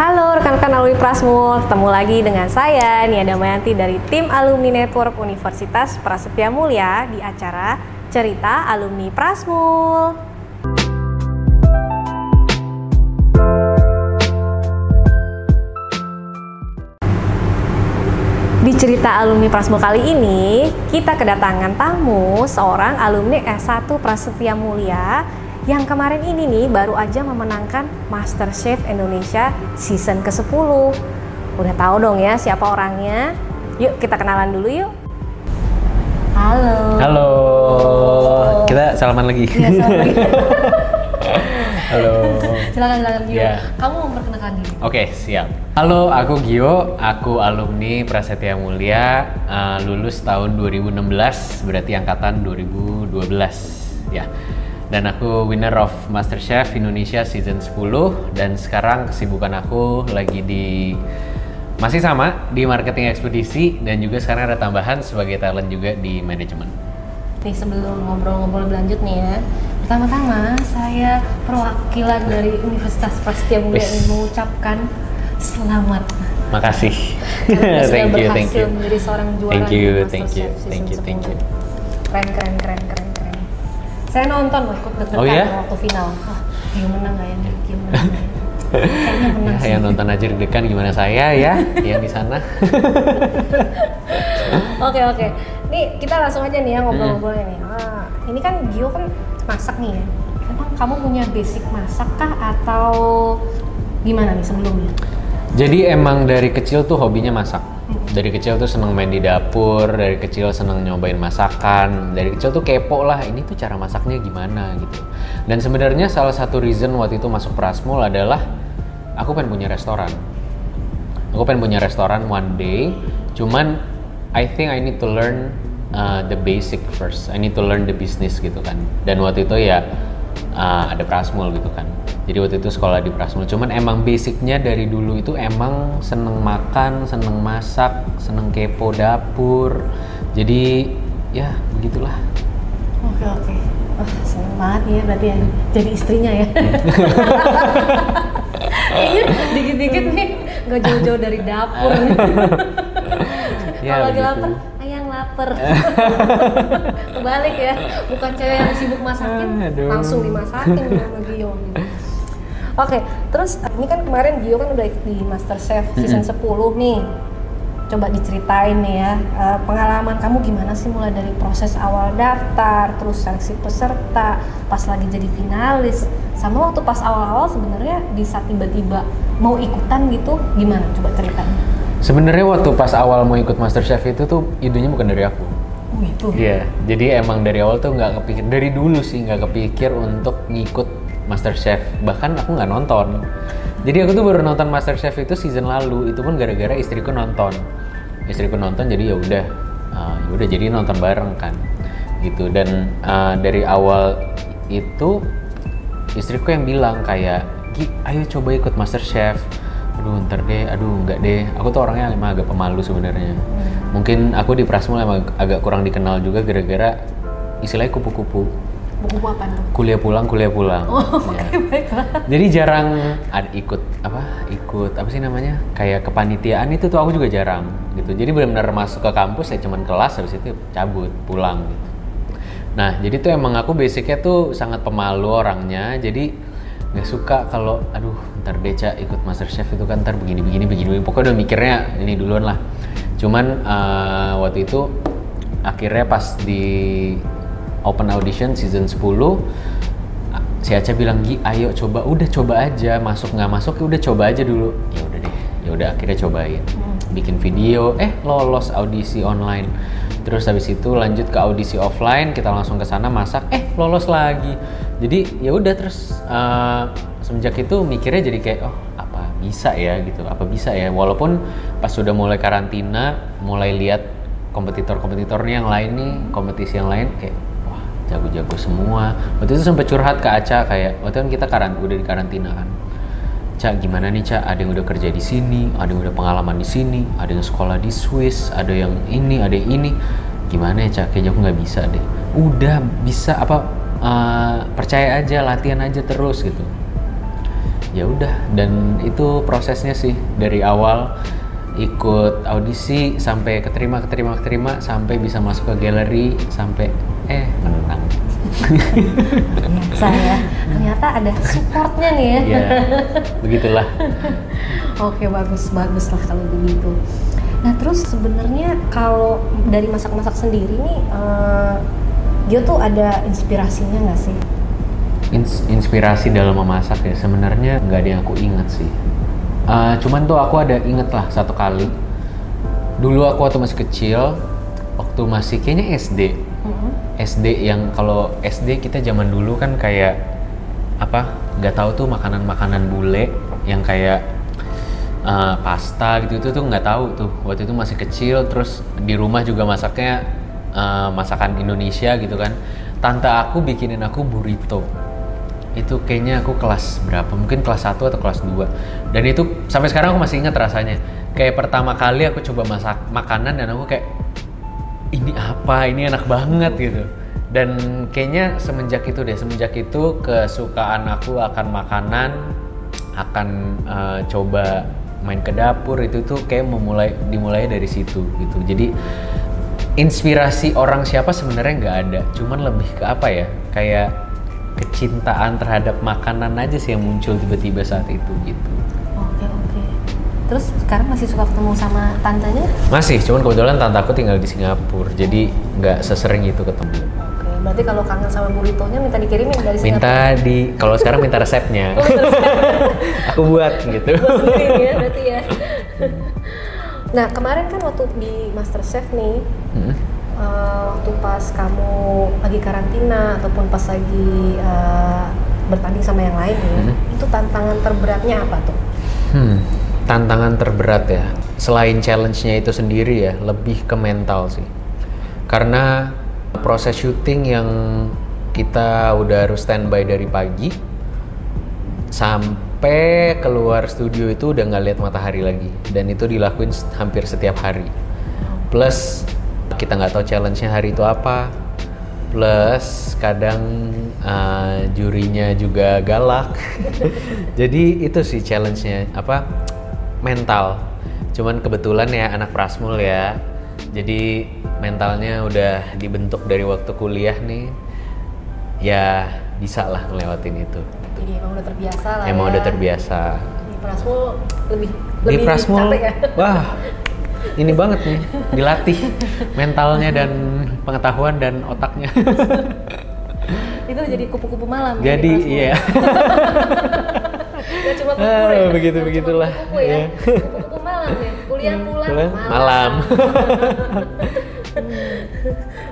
Halo rekan-rekan alumni Prasmul, ketemu lagi dengan saya Nia Damayanti dari tim Alumni Network Universitas Prasetya Mulia di acara Cerita Alumni Prasmul. Di cerita alumni Prasmul kali ini, kita kedatangan tamu seorang alumni S1 Prasetya Mulia yang kemarin ini nih baru aja memenangkan MasterChef Indonesia season ke-10. Udah tahu dong ya siapa orangnya? Yuk kita kenalan dulu yuk. Halo. Halo. Kita salaman lagi. Iya, sorry. Halo. silakan silakan Gio. Ya. Kamu memperkenalkan diri. Oke, siap. Halo, aku Gio. Aku alumni Prasetya Mulia, uh, lulus tahun 2016, berarti angkatan 2012. Ya. Dan aku winner of MasterChef Indonesia season 10 dan sekarang kesibukan aku lagi di masih sama di marketing ekspedisi dan juga sekarang ada tambahan sebagai talent juga di manajemen. Nih sebelum ngobrol-ngobrol berlanjut nih ya. Pertama-tama saya perwakilan dari Universitas Prasetya mengucapkan selamat Makasih. Thank you, thank you. menjadi seorang juara Thank you, thank you, thank you, thank you. 10. Keren, keren, keren, keren, keren. Saya nonton loh, ikut deg-degan Oh iya? waktu final. Wah, Gio menang nggak ya? Gio menang nggak ya? Kayaknya menang Ya, sih. yang nonton aja deg-degan gimana saya ya yang di sana. Oke oke. Nih kita langsung aja nih ya ngobrol-ngobrolnya nih. Ah, ini kan Gio kan masak nih ya. Emang kamu punya basic masak kah atau gimana nih sebelumnya? Jadi emang dari kecil tuh hobinya masak. Dari kecil tuh seneng main di dapur, dari kecil seneng nyobain masakan, dari kecil tuh kepo lah ini tuh cara masaknya gimana gitu. Dan sebenarnya salah satu reason waktu itu masuk Prasmul adalah aku pengen punya restoran. Aku pengen punya restoran one day, cuman I think I need to learn uh, the basic first. I need to learn the business gitu kan. Dan waktu itu ya uh, ada Prasmul gitu kan. Jadi waktu itu sekolah di Prasmul. Cuman emang basicnya dari dulu itu emang seneng makan, seneng masak, seneng kepo dapur. Jadi ya begitulah. Oke oke. Wah seneng banget ya berarti ya jadi istrinya ya. Kayaknya dikit-dikit nih nggak jauh-jauh dari dapur. Ya, Kalau lagi lapar, lapar. Kebalik ya, bukan cewek yang sibuk masakin, Aduh. langsung dimasakin sama Gio. Oke, terus ini kan kemarin Gio kan udah ikut di MasterChef season 10 nih. Coba diceritain nih ya, eh, pengalaman kamu gimana sih mulai dari proses awal daftar, terus seleksi peserta, pas lagi jadi finalis, sama waktu pas awal-awal sebenarnya di saat tiba-tiba mau ikutan gitu, gimana? Coba ceritain. Sebenarnya waktu pas awal mau ikut MasterChef itu tuh idenya bukan dari aku. Oh itu. Iya, jadi emang dari awal tuh nggak kepikir, dari dulu sih nggak kepikir untuk ngikut MasterChef. Bahkan aku nggak nonton. Jadi aku tuh baru nonton MasterChef itu season lalu, itu pun gara-gara istriku nonton. Istriku nonton, jadi ya udah, uh, ya udah jadi nonton bareng kan, gitu. Dan uh, dari awal itu istriku yang bilang kayak, Gi, ayo coba ikut MasterChef. Aduh, ntar deh, aduh nggak deh. Aku tuh orangnya emang agak pemalu sebenarnya. Mungkin aku di Prasmul emang agak kurang dikenal juga gara-gara istilahnya kupu-kupu. Buku apa tuh? Kuliah pulang, kuliah pulang. Oh, Ya. baiklah. Jadi jarang ada ikut apa? Ikut apa sih namanya? Kayak kepanitiaan itu tuh aku juga jarang gitu. Jadi benar-benar masuk ke kampus ya cuman kelas habis itu cabut pulang gitu. Nah, jadi tuh emang aku basicnya tuh sangat pemalu orangnya. Jadi nggak suka kalau aduh ntar Deca ikut MasterChef itu kan ntar begini begini begini. Pokoknya udah mikirnya ini duluan lah. Cuman eh, waktu itu akhirnya pas di open audition season 10 si Aca bilang Gi ayo coba. Udah coba aja. Masuk nggak masuk ya udah coba aja dulu. Ya udah deh. Ya udah akhirnya cobain. Bikin video. Eh lolos audisi online. Terus habis itu lanjut ke audisi offline. Kita langsung ke sana masak. Eh lolos lagi jadi ya udah terus eh, semenjak itu mikirnya jadi kayak oh apa bisa ya? gitu. Apa bisa ya? Walaupun pas sudah mulai karantina mulai lihat kompetitor-kompetitornya yang lain nih kompetisi yang lain kayak wah jago-jago semua. Waktu itu sempat curhat ke Aca kayak waktu kan kita karant udah di karantina kan. Cak gimana nih Cak ada yang udah kerja di sini ada yang udah pengalaman di sini ada yang sekolah di Swiss ada yang ini ada yang ini. Gimana ya Cak kayaknya aku nggak bisa deh. Udah bisa apa eh, percaya aja latihan aja terus gitu. Ya ya udah dan itu prosesnya sih dari awal ikut audisi sampai keterima keterima keterima sampai bisa masuk ke galeri sampai eh menang. Saya ternyata ada supportnya nih ya. Ya begitulah. Oke bagus bagus lah kalau begitu. Nah terus sebenarnya kalau dari masak-masak sendiri nih uh, Gio tuh ada inspirasinya nggak sih? Ins inspirasi dalam memasak ya sebenarnya nggak ada yang aku ingat sih. Uh, cuman tuh aku ada inget lah satu kali. Dulu aku waktu masih kecil waktu masih kayaknya SD mm-hmm. SD yang kalau SD kita zaman dulu kan kayak apa nggak tahu tuh makanan-makanan bule yang kayak uh, pasta gitu itu tuh nggak tahu tuh. Waktu itu masih kecil terus di rumah juga masaknya uh, masakan Indonesia gitu kan. Tante aku bikinin aku burrito. Itu kayaknya aku kelas berapa? Mungkin kelas 1 atau kelas 2 dan itu sampai sekarang aku masih ingat rasanya. Kayak pertama kali aku coba masak makanan dan aku kayak ini apa? Ini enak banget gitu. Dan kayaknya semenjak itu deh semenjak itu kesukaan aku akan makanan akan uh, coba main ke dapur itu tuh kayak memulai dimulai dari situ gitu. Jadi inspirasi orang siapa sebenarnya nggak ada cuman lebih ke apa ya kayak kecintaan terhadap makanan aja sih yang muncul tiba-tiba saat itu gitu. Oke oke. Terus sekarang masih suka ketemu sama tantenya? Masih, cuman kebetulan tante aku tinggal di Singapura, jadi nggak sesering itu ketemu. Oke, berarti kalau kangen sama burritonya minta dikirimin dari Singapura? Minta di, kalau sekarang minta resepnya. Oh, aku buat gitu. Buat sendiri ya berarti ya. nah kemarin kan waktu di Master Chef nih, hmm uh, waktu pas kamu lagi karantina ataupun pas lagi uh, bertanding sama yang lain hmm. itu tantangan terberatnya apa tuh? Hmm, tantangan terberat ya. Selain challenge-nya itu sendiri ya, lebih ke mental sih. Karena proses syuting yang kita udah harus standby dari pagi sampai keluar studio itu udah nggak lihat matahari lagi. Dan itu dilakuin hampir setiap hari. Plus kita nggak tahu challenge-nya hari itu apa. Plus kadang uh, jurinya juga galak. Jadi itu sih challenge-nya apa mental. Cuman kebetulan ya anak prasmul ya. Jadi mentalnya udah dibentuk dari waktu kuliah nih. Ya bisa lah ngelewatin itu jadi emang udah terbiasa lah emang ya. udah terbiasa. Di prasmul lebih lebih di prasmul ya? wah ini banget nih dilatih mentalnya dan pengetahuan dan otaknya. Itu jadi kupu-kupu malam ya jadi iya. Gak cuma kupu ah, ya? begitu begitulah kupu ya? iya. kupu-kupu malam ya? Kuliah hmm, pulang malam, malam.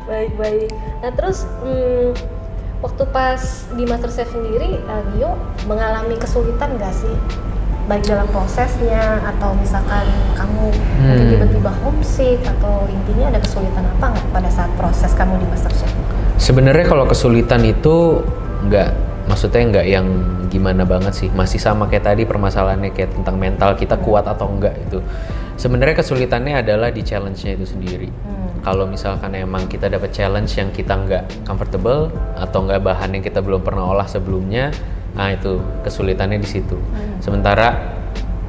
baik baik nah terus hmm, waktu pas di Master Chef sendiri Gio mengalami kesulitan gak sih baik dalam prosesnya atau misalkan kamu hmm. mungkin tiba-tiba homesick atau intinya ada kesulitan apa nggak pada saat proses kamu di MasterChef? Sebenarnya kalau kesulitan itu nggak maksudnya nggak yang gimana banget sih masih sama kayak tadi permasalahannya kayak tentang mental kita kuat atau enggak itu sebenarnya kesulitannya adalah di challenge-nya itu sendiri hmm. Kalau misalkan emang kita dapat challenge yang kita nggak comfortable atau nggak bahan yang kita belum pernah olah sebelumnya Nah itu kesulitannya di situ. Hmm. Sementara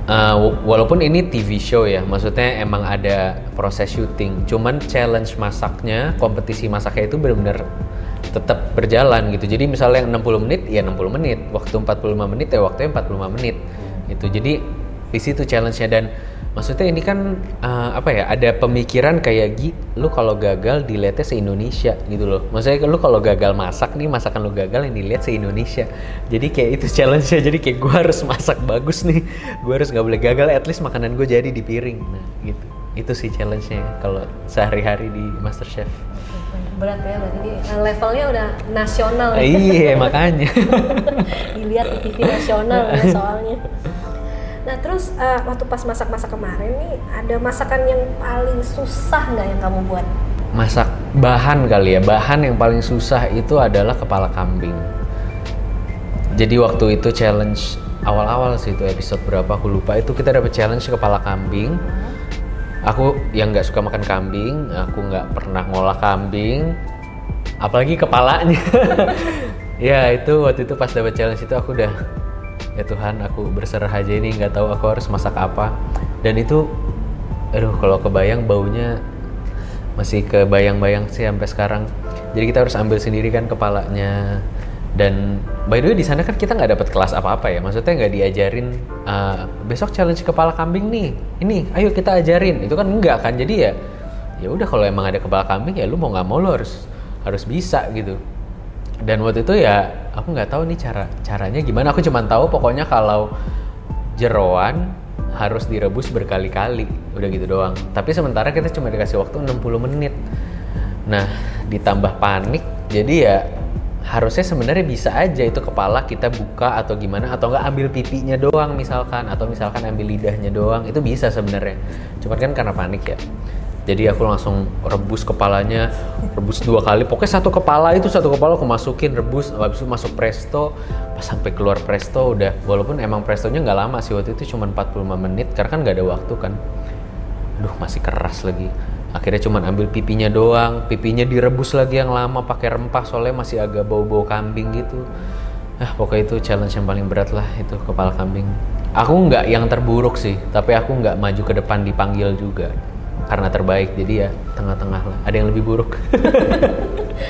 uh, walaupun ini TV show ya, maksudnya emang ada proses syuting, cuman challenge masaknya, kompetisi masaknya itu benar-benar tetap berjalan gitu. Jadi misalnya yang 60 menit ya 60 menit, waktu 45 menit ya waktunya 45 menit. Hmm. Itu jadi di situ challenge-nya dan maksudnya ini kan uh, apa ya ada pemikiran kayak Gi lu kalau gagal dilihatnya se Indonesia gitu loh. Maksudnya lu kalau gagal masak nih masakan lu gagal yang dilihat se Indonesia jadi kayak itu challenge nya jadi kayak gue harus masak bagus nih. Gue harus nggak boleh gagal at least makanan gue jadi di piring. Nah gitu. Itu sih challenge nya kalau sehari-hari di Master Chef berat ya berarti ini eh, levelnya udah nasional. Iya makanya. Dilihat di TV nasional ya soalnya Nah terus uh, waktu pas masak-masak kemarin nih ada masakan yang paling susah nggak yang kamu buat? Masak bahan kali ya, bahan yang paling susah itu adalah kepala kambing. Jadi waktu itu challenge awal-awal sih itu episode berapa aku lupa itu kita dapat challenge kepala kambing. Aku yang nggak suka makan kambing, aku nggak pernah ngolah kambing, apalagi kepalanya. ya itu waktu itu pas dapat challenge itu aku udah ya Tuhan aku berserah aja ini nggak tahu aku harus masak apa. Dan itu aduh kalau kebayang baunya masih kebayang-bayang sih sampai sekarang. Jadi kita harus ambil sendiri kan kepalanya. Dan by the way di sana kan kita nggak dapat kelas apa-apa ya. Maksudnya nggak diajarin uh, besok challenge kepala kambing nih. Ini ayo kita ajarin. Itu kan enggak kan? Jadi ya ya udah kalau emang ada kepala kambing ya lu mau nggak mau lu harus harus bisa gitu dan waktu itu ya aku nggak tahu nih cara caranya gimana. Aku cuma tahu pokoknya kalau jeroan harus direbus berkali-kali. Udah gitu doang. Tapi sementara kita cuma dikasih waktu 60 menit. Nah ditambah panik jadi ya harusnya sebenarnya bisa aja itu kepala kita buka atau gimana atau enggak ambil pipinya doang misalkan atau misalkan ambil lidahnya doang. Itu bisa sebenarnya. Cuman kan karena panik ya jadi aku langsung rebus kepalanya rebus dua kali. Pokoknya satu kepala itu satu kepala aku masukin rebus habis itu masuk presto. Pas sampai keluar presto udah walaupun emang prestonya nggak lama sih waktu itu cuma 45 menit karena kan nggak ada waktu kan. Aduh masih keras lagi. Akhirnya cuma ambil pipinya doang. Pipinya direbus lagi yang lama pakai rempah soalnya masih agak bau-bau kambing gitu. Ah pokoknya itu challenge yang paling berat lah itu kepala kambing. Aku nggak yang terburuk sih tapi aku nggak maju ke depan dipanggil juga karena terbaik jadi ya tengah-tengah lah. Ada yang lebih buruk.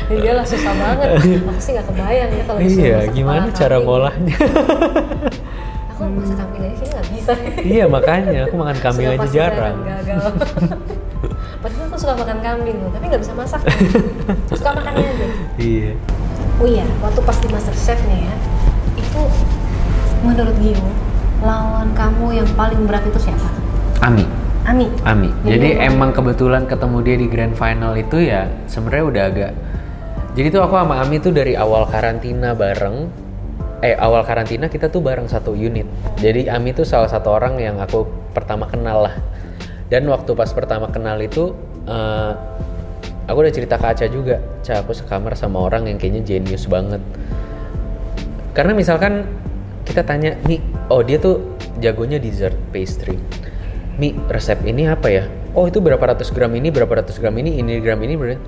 Iya lah susah banget. Aku sih nggak kebayang ya kalau iya gimana cara ngolahnya aku masak kambing aja sih nggak bisa. Iya makanya. Aku makan kambing aja jarang. gagal. Padahal aku suka makan kambing loh tapi nggak bisa masak. Suka makannya aja. Iya. Oh iya waktu pas di master chef nih ya itu menurut Gio lawan kamu yang paling berat itu siapa? Ami Ami. Ami. Jadi jadi emang- kebetulan ketemu dia di grand final itu ya sebenarnya udah agak jadi tuh aku sama Ami tuh dari awal karantina bareng. Eh awal karantina kita tuh bareng satu unit. Jadi Ami tuh salah satu orang yang aku pertama kenal lah. Dan waktu pas pertama kenal itu eh, aku udah cerita ke Aca juga. Ca aku sekamar sama orang yang kayaknya jenius banget. Karena misalkan kita tanya Mi oh dia tuh jagonya dessert pastry Mi resep ini apa ya? Oh itu berapa ratus gram ini berapa ratus gram ini ini gram ini berapa?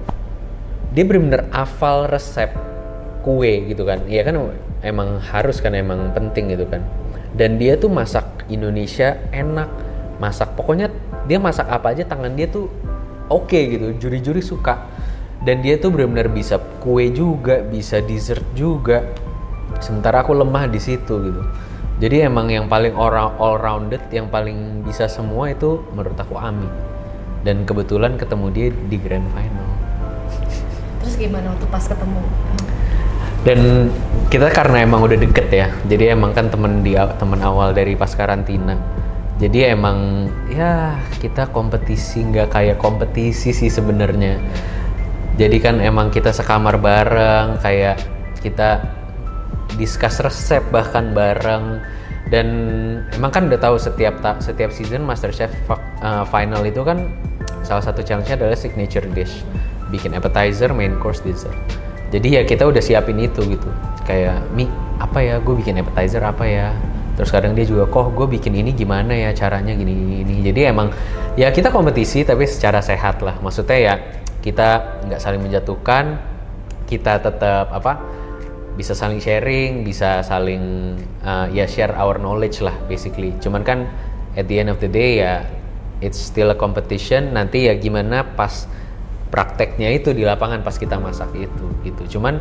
Dia bener-bener hafal resep kue gitu kan. Iya kan emang harus kan emang penting gitu kan. Dan dia tuh masak Indonesia enak masak. Pokoknya dia masak apa aja tangan dia tuh oke gitu juri-juri suka. Dan dia tuh benar-benar bisa kue juga bisa dessert juga. Sementara aku lemah di situ gitu jadi emang yang paling all, all rounded yang paling bisa semua itu menurut aku Ami. Dan kebetulan ketemu dia di grand final. Terus gimana waktu pas ketemu? Dan kita karena emang udah deket ya jadi emang kan temen di temen awal dari pas karantina. Jadi emang ya kita kompetisi nggak kayak kompetisi sih sebenarnya. Jadi kan emang kita sekamar bareng kayak kita discuss resep bahkan bareng. Dan emang kan udah tahu setiap setiap season MasterChef uh, final itu kan salah satu challenge-nya adalah signature dish. Bikin appetizer, main course, dessert. Jadi ya kita udah siapin itu gitu. Kayak mi apa ya? Gue bikin appetizer apa ya? Terus kadang dia juga kok gue bikin ini gimana ya caranya gini gini, gini." jadi emang ya kita kompetisi tapi secara sehat lah. Maksudnya ya kita nggak saling menjatuhkan. Kita tetap apa bisa saling sharing bisa saling uh, ya share our knowledge lah basically. Cuman kan at the end of the day ya it's still a competition. Nanti ya gimana pas prakteknya itu di lapangan pas kita masak itu gitu. Cuman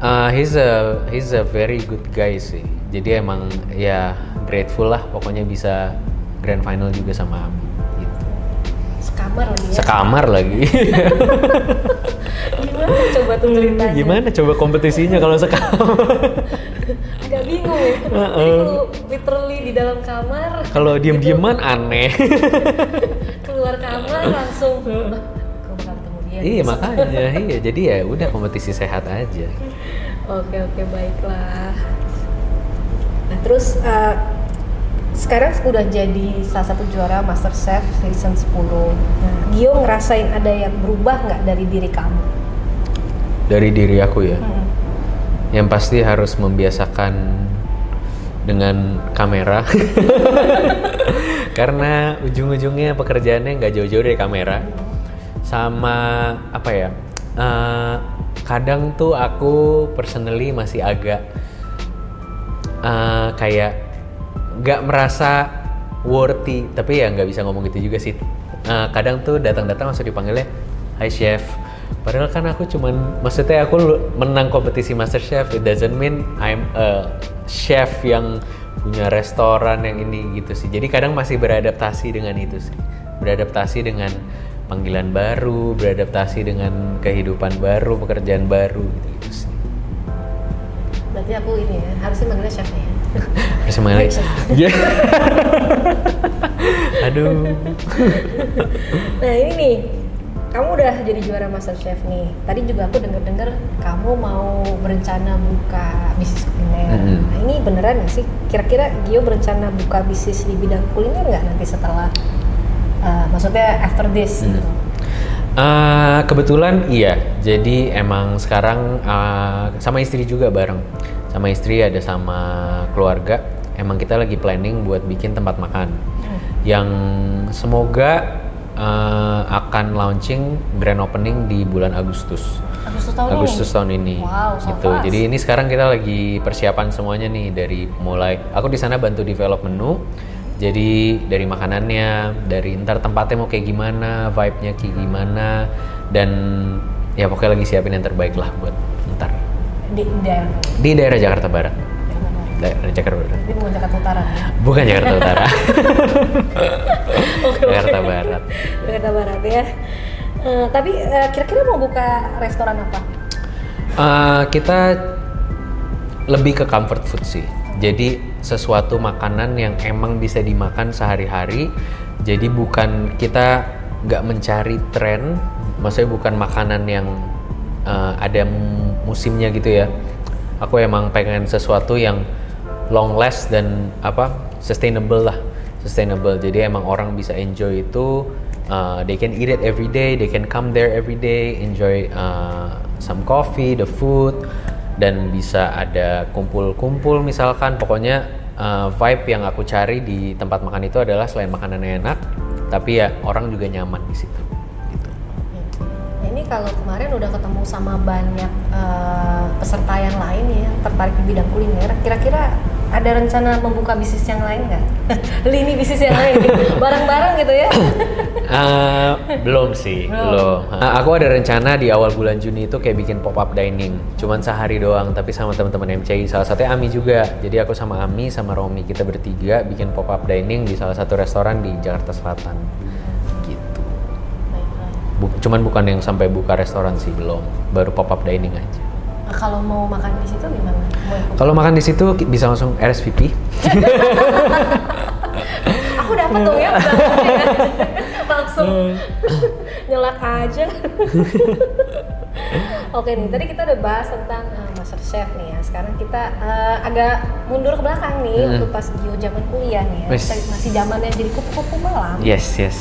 uh, he's a he's a very good guy sih. Jadi emang ya grateful lah. Pokoknya bisa grand final juga sama Ami gitu. Sekamar lagi ya. Sekamar lagi gimana coba tuh ceritanya. gimana coba kompetisinya kalau sekamar agak bingung. Ya jadi kalau literally di dalam kamar kalau diem-dieman aneh. Keluar kamar langsung "Ah, gue bakal ketemu dia? Iya makanya. Iya jadi ya udah kompetisi sehat aja. Oke oke baiklah. Nah terus eh, sekarang udah jadi salah satu juara Master Chef season 10. Nah, Gio ngerasain ada yang berubah nggak dari diri kamu? Dari diri aku ya. Hmm. yang pasti harus membiasakan dengan kamera. Karena ujung-ujungnya pekerjaannya nggak jauh-jauh dari kamera. Sama apa ya eh, kadang tuh aku personally masih agak uh, kayak nggak merasa worthy. Tapi ya nggak bisa ngomong gitu juga sih. Uh, kadang tuh datang-datang langsung dipanggilnya Hai chef padahal kan aku cuman maksudnya aku menang kompetisi master chef it doesn't mean I'm a chef yang punya restoran yang ini gitu sih. Jadi kadang masih beradaptasi dengan itu sih. Beradaptasi dengan panggilan baru beradaptasi dengan kehidupan baru pekerjaan baru gitu, -gitu sih. Berarti aku ini ya harusnya manggilnya chef ya? Harusnya manggilnya iya aduh. Nah ini nih kamu udah jadi juara Master Chef nih. Tadi juga aku denger-dengar kamu mau berencana buka bisnis kuliner. Mm -hmm. Nah ini beneran nggak sih? Kira-kira Gio berencana buka bisnis di bidang kuliner nggak nanti setelah, uh, maksudnya after this mm. gitu? Uh, kebetulan iya. Jadi emang sekarang uh, sama istri juga bareng. Sama istri ada sama keluarga. Emang kita lagi planning buat bikin tempat makan. Hmm. Yang semoga uh, akan launching grand opening di bulan Agustus. Agustus tahun Agustus ini. tahun ini. Wow, so gitu. Fast. Jadi ini sekarang kita lagi persiapan semuanya nih dari mulai aku di sana bantu develop menu. Jadi dari makanannya, dari ntar tempatnya mau kayak gimana, vibe-nya kayak gimana, dan ya pokoknya lagi siapin yang terbaik lah buat ntar. Di daerah? Di daerah Jakarta Barat daerah Jakarta Barat. Ini bukan Jakarta Utara ya? Bukan Jakarta Utara. Jakarta Barat. Jakarta Barat ya. Uh, tapi uh, kira-kira mau buka restoran apa? Uh, kita lebih ke comfort food sih. Jadi sesuatu makanan yang emang bisa dimakan sehari-hari. Jadi bukan kita nggak mencari tren, maksudnya bukan makanan yang uh, ada musimnya gitu ya. Aku emang pengen sesuatu yang long last dan apa sustainable lah sustainable. Jadi emang orang bisa enjoy itu uh, they can eat it every day they can come there every day enjoy uh, some coffee the food dan bisa ada kumpul-kumpul misalkan. Pokoknya uh, vibe yang aku cari di tempat makan itu adalah selain makanan enak tapi ya orang juga nyaman di situ gitu. Ini kalau kemarin udah ketemu sama banyak uh, peserta yang lain ya tertarik di bidang kuliner kira-kira ada rencana membuka bisnis yang lain nggak? Lini bisnis yang lain, gitu. barang-barang gitu ya? uh, belum sih, belum. belum. Uh, aku ada rencana di awal bulan Juni itu kayak bikin pop up dining, cuman sehari doang, tapi sama teman-teman MCI. Salah satunya Ami juga. Jadi aku sama Ami sama Romi kita bertiga bikin pop up dining di salah satu restoran di Jakarta Selatan. Gitu. Buk cuman bukan yang sampai buka restoran sih belum, baru pop up dining aja. Kalau mau makan di situ gimana? Kalau makan di situ bisa langsung RSVP. Aku dapat dong ya, langsung nyelak aja. Oke nih, tadi kita udah bahas tentang uh, Master Chef nih ya. Sekarang kita uh, agak mundur ke belakang nih, hmm. untuk pas Gio zaman kuliah nih ya. Masih zamannya jadi kupu-kupu malam. Yes, yes.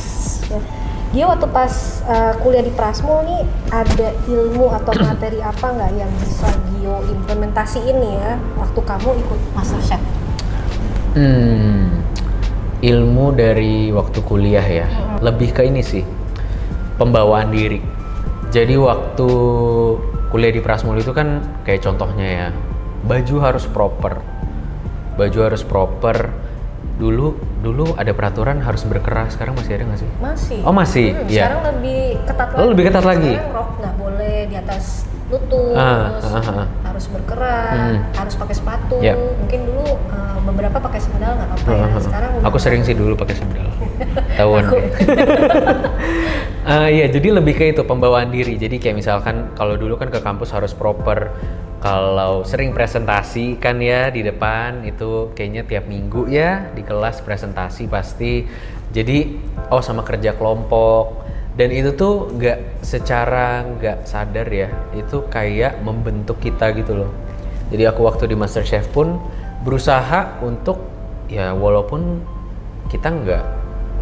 Ya dia waktu pas uh, kuliah di Prasmo nih ada ilmu atau materi apa nggak yang bisa Gio implementasi ini ya waktu kamu ikut Master Chef? Hmm, ilmu dari waktu kuliah ya, hmm. lebih ke ini sih pembawaan diri. Jadi waktu kuliah di Prasmul itu kan kayak contohnya ya, baju harus proper, baju harus proper, dulu dulu ada peraturan harus berkeras sekarang masih ada nggak sih? Masih. Oh masih? Hmm, ya sekarang lebih ketat lagi oh, lebih ketat lagi? Sekarang rok nggak boleh di atas lutut ah, ah, ah, ah. harus berkeras hmm. harus pakai sepatu. Yep. mungkin dulu uh, beberapa pakai sandal nggak apa-apa ya. Ah, sekarang aku sering sih dulu pakai sandal. Tahun. Uh, iya jadi lebih ke itu pembawaan diri. Jadi kayak misalkan kalau dulu kan ke kampus harus proper kalau sering presentasi kan ya di depan itu kayaknya tiap minggu ya di kelas presentasi pasti. Jadi oh sama kerja kelompok. Dan itu tuh nggak secara nggak sadar ya itu kayak membentuk kita gitu loh. Jadi aku waktu di Master Chef pun berusaha untuk ya walaupun kita nggak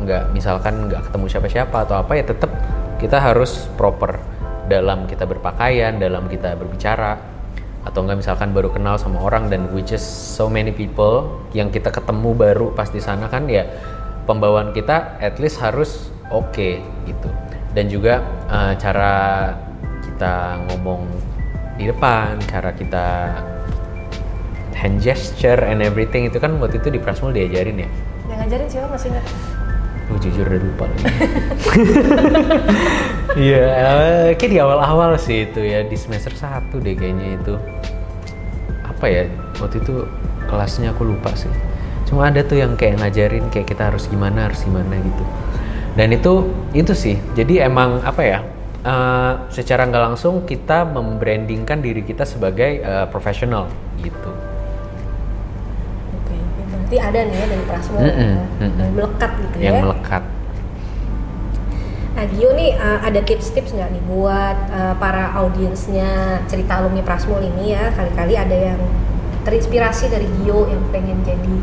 nggak misalkan nggak ketemu siapa-siapa atau apa ya tetap kita harus proper dalam kita berpakaian dalam kita berbicara atau enggak misalkan baru kenal sama orang dan which is so many people yang kita ketemu baru pas di sana kan ya pembawaan kita at least harus oke okay, gitu dan juga uh, cara kita ngomong di depan cara kita hand gesture and everything itu kan waktu itu di Prasmul diajarin ya. Yang ngajarin siapa masih ingat? Gue jujur udah lupa lagi. Iya, eh, kayak di awal-awal sih itu ya di semester 1 deh kayaknya itu. Apa ya? Waktu itu kelasnya aku lupa sih. Cuma ada tuh yang kayak ngajarin kayak kita harus gimana, harus gimana gitu. Dan itu itu sih. Jadi emang apa ya? eh, secara nggak langsung kita membrandingkan diri kita sebagai eh, profesional gitu. Berarti ada nih ya dari Prasmo Mm-mm, ya, mm-mm. yang melekat gitu Yang ya. melekat. Nah Gio nih uh, ada tips-tips nggak nih buat uh, para audiensnya cerita alumni Prasmul ini ya kali-kali ada yang terinspirasi dari Gio yang pengen jadi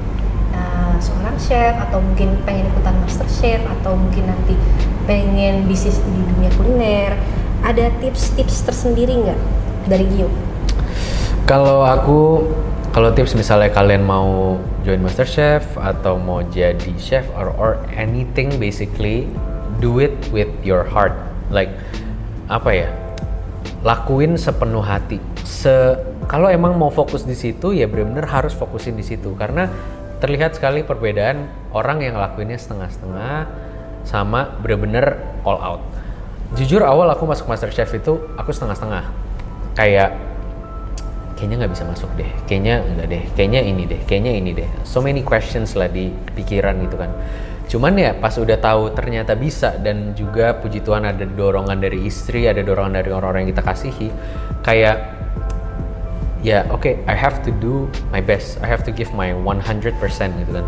uh, seorang chef atau mungkin pengen ikutan master chef atau mungkin nanti pengen bisnis di dunia kuliner ada tips-tips tersendiri nggak dari Gio? Kalau aku, kalau tips misalnya kalian mau join Master Chef atau mau jadi chef or or anything basically, do it with your heart. Like apa ya? Lakuin sepenuh hati. Se kalau emang mau fokus di situ ya benar-benar harus fokusin di situ karena terlihat sekali perbedaan orang yang lakuinnya setengah-setengah sama bener-bener all out. Jujur awal aku masuk Master Chef itu aku setengah-setengah. Kayak kayaknya nggak bisa masuk deh, kayaknya enggak deh, kayaknya ini deh, kayaknya ini deh. So many questions lah di pikiran gitu kan. Cuman ya pas udah tahu ternyata bisa dan juga puji Tuhan ada dorongan dari istri, ada dorongan dari orang-orang yang kita kasihi, kayak ya oke I have to do my best. I have to give my 100% gitu kan.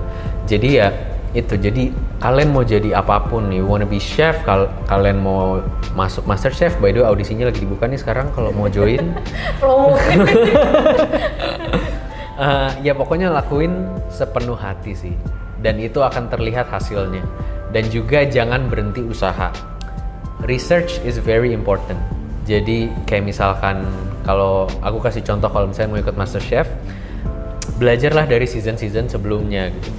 Jadi ya itu jadi kalian mau jadi apa pun nih wanna be chef kal kalian mau masuk master chef by the way audisinya lagi dibuka nih sekarang kalau mau join. Eh, ya pokoknya lakuin sepenuh hati sih dan itu akan terlihat hasilnya. Dan juga jangan berhenti usaha. Research is very important. Jadi kayak misalkan kalau aku kasih contoh kalau misalnya mau ikut master chef belajarlah dari season-season sebelumnya gitu.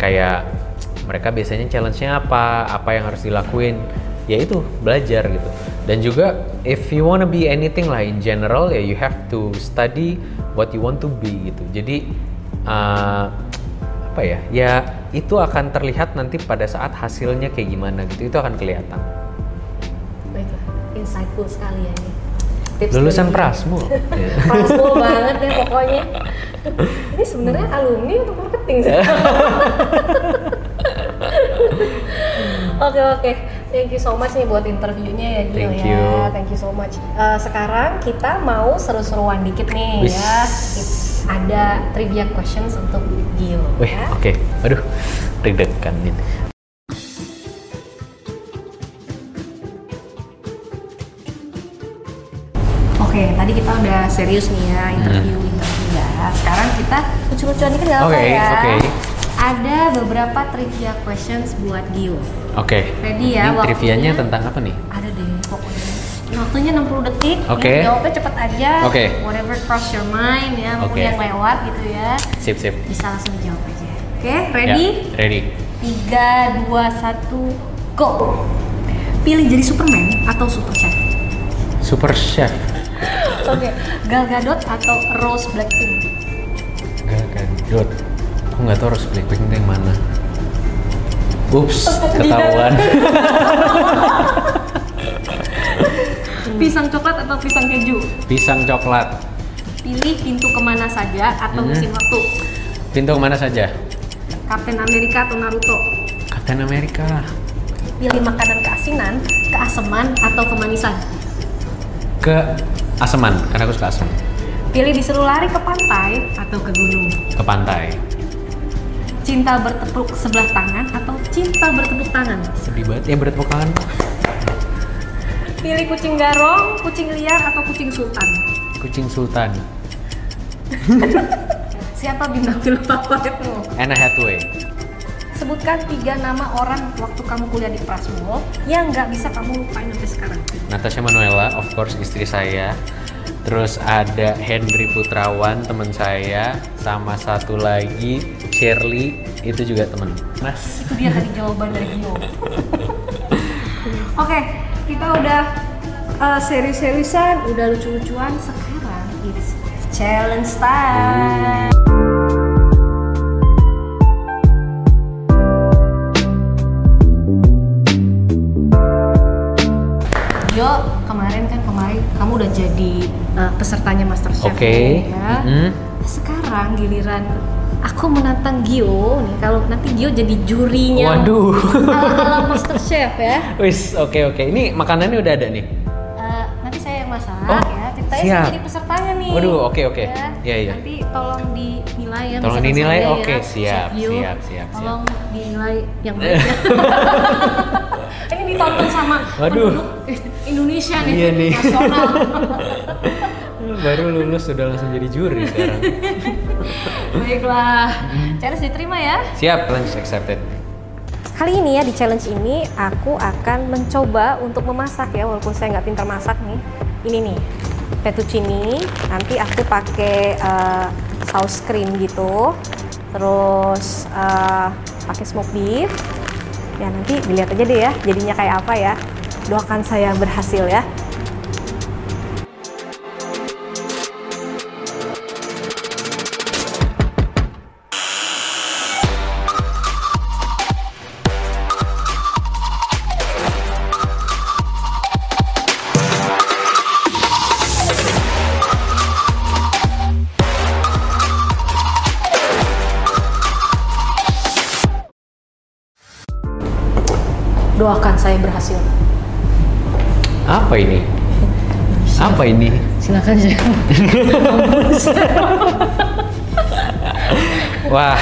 Kayak mereka biasanya challenge-nya apa apa yang harus dilakuin ya itu belajar gitu dan juga if you wanna be anything lah in general ya you have to study what you want to be gitu jadi uh, apa ya ya itu akan terlihat nanti pada saat hasilnya kayak gimana gitu itu akan kelihatan Baiklah, insightful sekali ya ini. Tips lulusan dari- Ya. Prasmul banget ya pokoknya. Ini sebenarnya alumni untuk marketing sih. Oke oke, thank you so much nih buat interviewnya ya Gio Thank ya. you. Thank you so much. Eh, sekarang kita mau seru-seruan dikit nih Wis. ya. Ada trivia questions untuk Gio. Wih, ya. oke. Aduh, deg-degan ini. Oke, tadi kita udah serius nih ya interview interview ya. Sekarang kita lucu-lucuan dikit nggak apa Hmm. Oke, ya? oke. Ada beberapa trivia questions buat Gio. Oke. Ready ya, Ini waktunya? trivianya tentang apa nih? Ada deh pokoknya. Waktunya 60 detik. Oke. Ya, jawabnya cepet aja. Oke. Whatever cross your mind ya, Oke. yang lewat gitu ya. Sip, sip. Bisa langsung jawab aja. Oke, ready? Ya, ready. 3 2 1 go. Pilih jadi Superman atau Super Chef? Super Chef. Oke, Gal Gadot atau Rose Blackpink? Gal Gadot. Aku nggak tahu harus Blackpink itu yang mana. Ups, ketahuan. Pisang coklat atau pisang keju? Pisang coklat. Pilih pintu ke mana saja atau Hmm. mesin waktu? Pintu ke mana saja? Kapten Amerika atau Naruto? Captain America. Pilih makanan keasinan, keaseman, atau kemanisan? Ke Aseman, karena aku suka asam. Pilih disuruh lari ke pantai atau ke gunung? Ke pantai. Cinta bertepuk sebelah tangan atau cinta bertepuk tangan? Sedih banget ya bertepuk tangan. Pilih kucing garong, kucing liar, atau kucing sultan? Kucing Sultan. Siapa bintang film favoritmu? Anna Hathaway. Sebutkan tiga nama orang waktu kamu kuliah di Prasmul yang nggak bisa kamu lupain sampai sekarang. Natasha Manuela, of course istri saya. Terus ada Henry Putrawan, teman saya. Sama satu lagi Shirley, itu juga teman. Mas. Itu dia tadi jawaban dari Gio. Oke, kita udah uh, serius-seriusan, udah lucu-lucuan. Sekarang it's challenge time. Yo, kemarin kan kamu udah jadi uh, pesertanya MasterChef Oke. nih, ya. Mm-mm. Sekarang giliran aku menantang Gio nih. Kalau nanti Gio jadi jurinya Waduh. ala-ala MasterChef ya. Wis, oke oke. Ini makanannya udah ada nih. Eh, nanti saya yang masak Oh, ya. Ceritanya siap. saya jadi pesertanya nih. Waduh, oke, oke. Ya. Iya, iya. Nanti tolong dinilai ya. Tolong dinilai, saya oke, ya, siap, Gio. siap, siap, Tolong dinilai yang baik ya. Ini ditonton sama Waduh. penduduk Indonesia nih, Iya nih. nasional. Baru lulus sudah langsung jadi juri sekarang. Baiklah, challenge diterima ya. Siap, challenge accepted. Kali ini ya di challenge ini aku akan mencoba untuk memasak ya walaupun saya nggak pintar masak nih. Ini nih fettuccine. Nanti aku pakai eh, saus krim gitu. Terus eh, pakai smoked beef. Ya nanti dilihat aja deh ya jadinya kayak apa ya. Doakan saya berhasil ya. Apa ini? Apa ini? Silakan saya. Wah,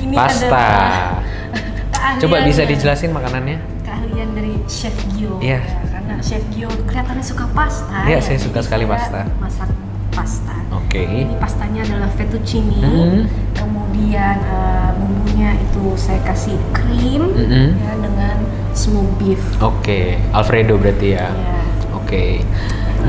Ini pasta. Coba bisa dijelasin makanannya? keahlian dari Chef Gio. Iya. Ya, karena Chef Gio kelihatannya suka pasta. Iya, ya. saya suka sekali pasta. Masak pasta. Oke. Ini pastanya adalah fettuccine. Hmm. Kemudian eh, bumbunya itu saya kasih krim Mm-mm. ya dengan smoked beef. Oke, Alfredo berarti ya. Ya. Oke.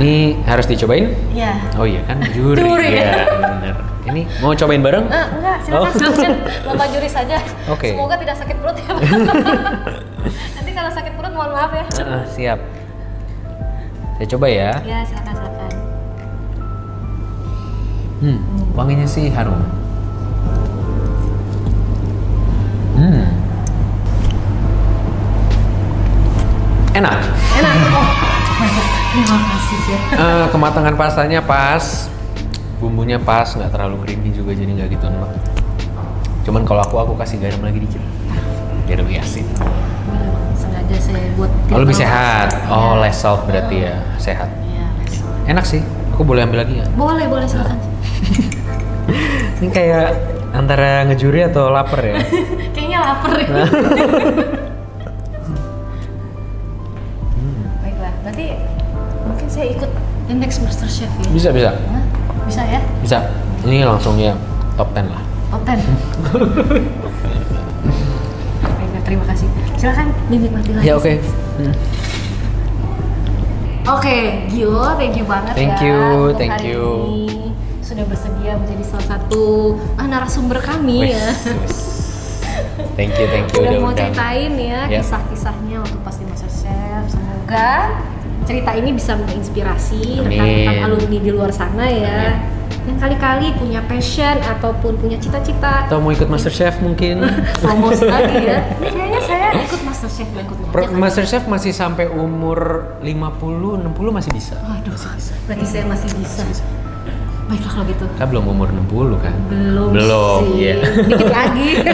Ini harus dicobain? Ya. Oh iya kan juri. Juri. Ya, bener. Ini mau cobain bareng? Eh, enggak, silakan Oh. Lomba juri saja. Oke. Semoga tidak sakit perut ya. Nanti kalau sakit perut mohon maaf ya. Ah, siap. Saya coba ya. Ya, silakan silakan. Hmm, wanginya sih harum. Enak. Enak. Oh. Terima kasih ya. Eh, kematangan pastanya pas, bumbunya pas, nggak terlalu creamy juga jadi nggak gitu enak. Cuman kalau aku aku kasih garam lagi dikit, biar lebih asin. sengaja saya buat Oh lebih tidak sehat. terlalu Oh asam. less salt berarti ya, sehat. Iya, less salt. Enak sih. Aku boleh ambil lagi ya? boleh boleh silakan Ini kayak antara ngejuri atau lapar ya? kayaknya lapar ya nanti mungkin saya ikut the next master chef ya Bisa bisa. Hah? bisa ya Bisa. Ini langsung ya top 10 lah. top 10 baiklah terima kasih silakan dinikmati lagi Ya oke. Hmm. Oke, Gio, thank you banget Thank ya you, thank hari you. ini sudah bersedia menjadi salah satu ah, narasumber kami ya. wes. Thank you, thank you Udah udah mau ceritain ya Ya. kisah-kisahnya untuk pasti Master Chef. Semoga cerita ini bisa menginspirasi Amin. rekan-rekan alumni di luar sana ya. Yang kali-kali punya passion ataupun punya cita-cita Atau mau ikut Master Chef mungkin? promo lagi ya. Kayaknya saya ikut Master Chef ikut Pro- Master Chef masih sampai umur 50, 60 masih bisa. Waduh, berarti saya masih bisa. Baiklah kalau gitu. Kan belum umur 60 kan? Belum, Belum, sih. iya. Dikit lagi.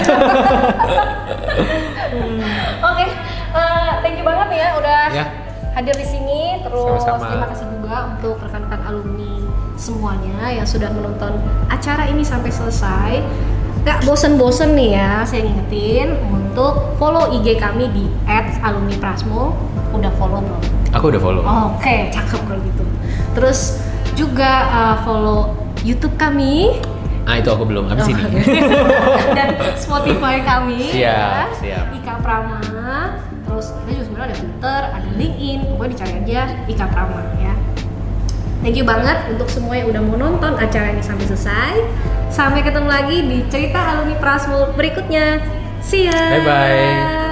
Oke, eh, thank you banget ya udah Ya. Hadir di sini. Terus Sama-sama. terima kasih juga untuk rekan-rekan alumni semuanya yang sudah menonton acara ini sampai selesai. Gak bosen-bosen nih ya, saya ngingetin untuk follow IG kami di @alumniprasmo. Udah follow belum? Aku udah follow. Oke, cakep kalau gitu. Terus juga uh, follow YouTube kami Ah itu aku belum. Abis ini. dan Spotify kami. Siap, ya. siap. Ika Prama. Ada Twitter, ada LinkedIn. Pokoknya dicari aja Ika Prama ya. Thank you banget untuk semua yang udah mau nonton acara ini sampai selesai. Sampai ketemu lagi di cerita alumni Prasmul berikutnya. See ya. Bye-bye.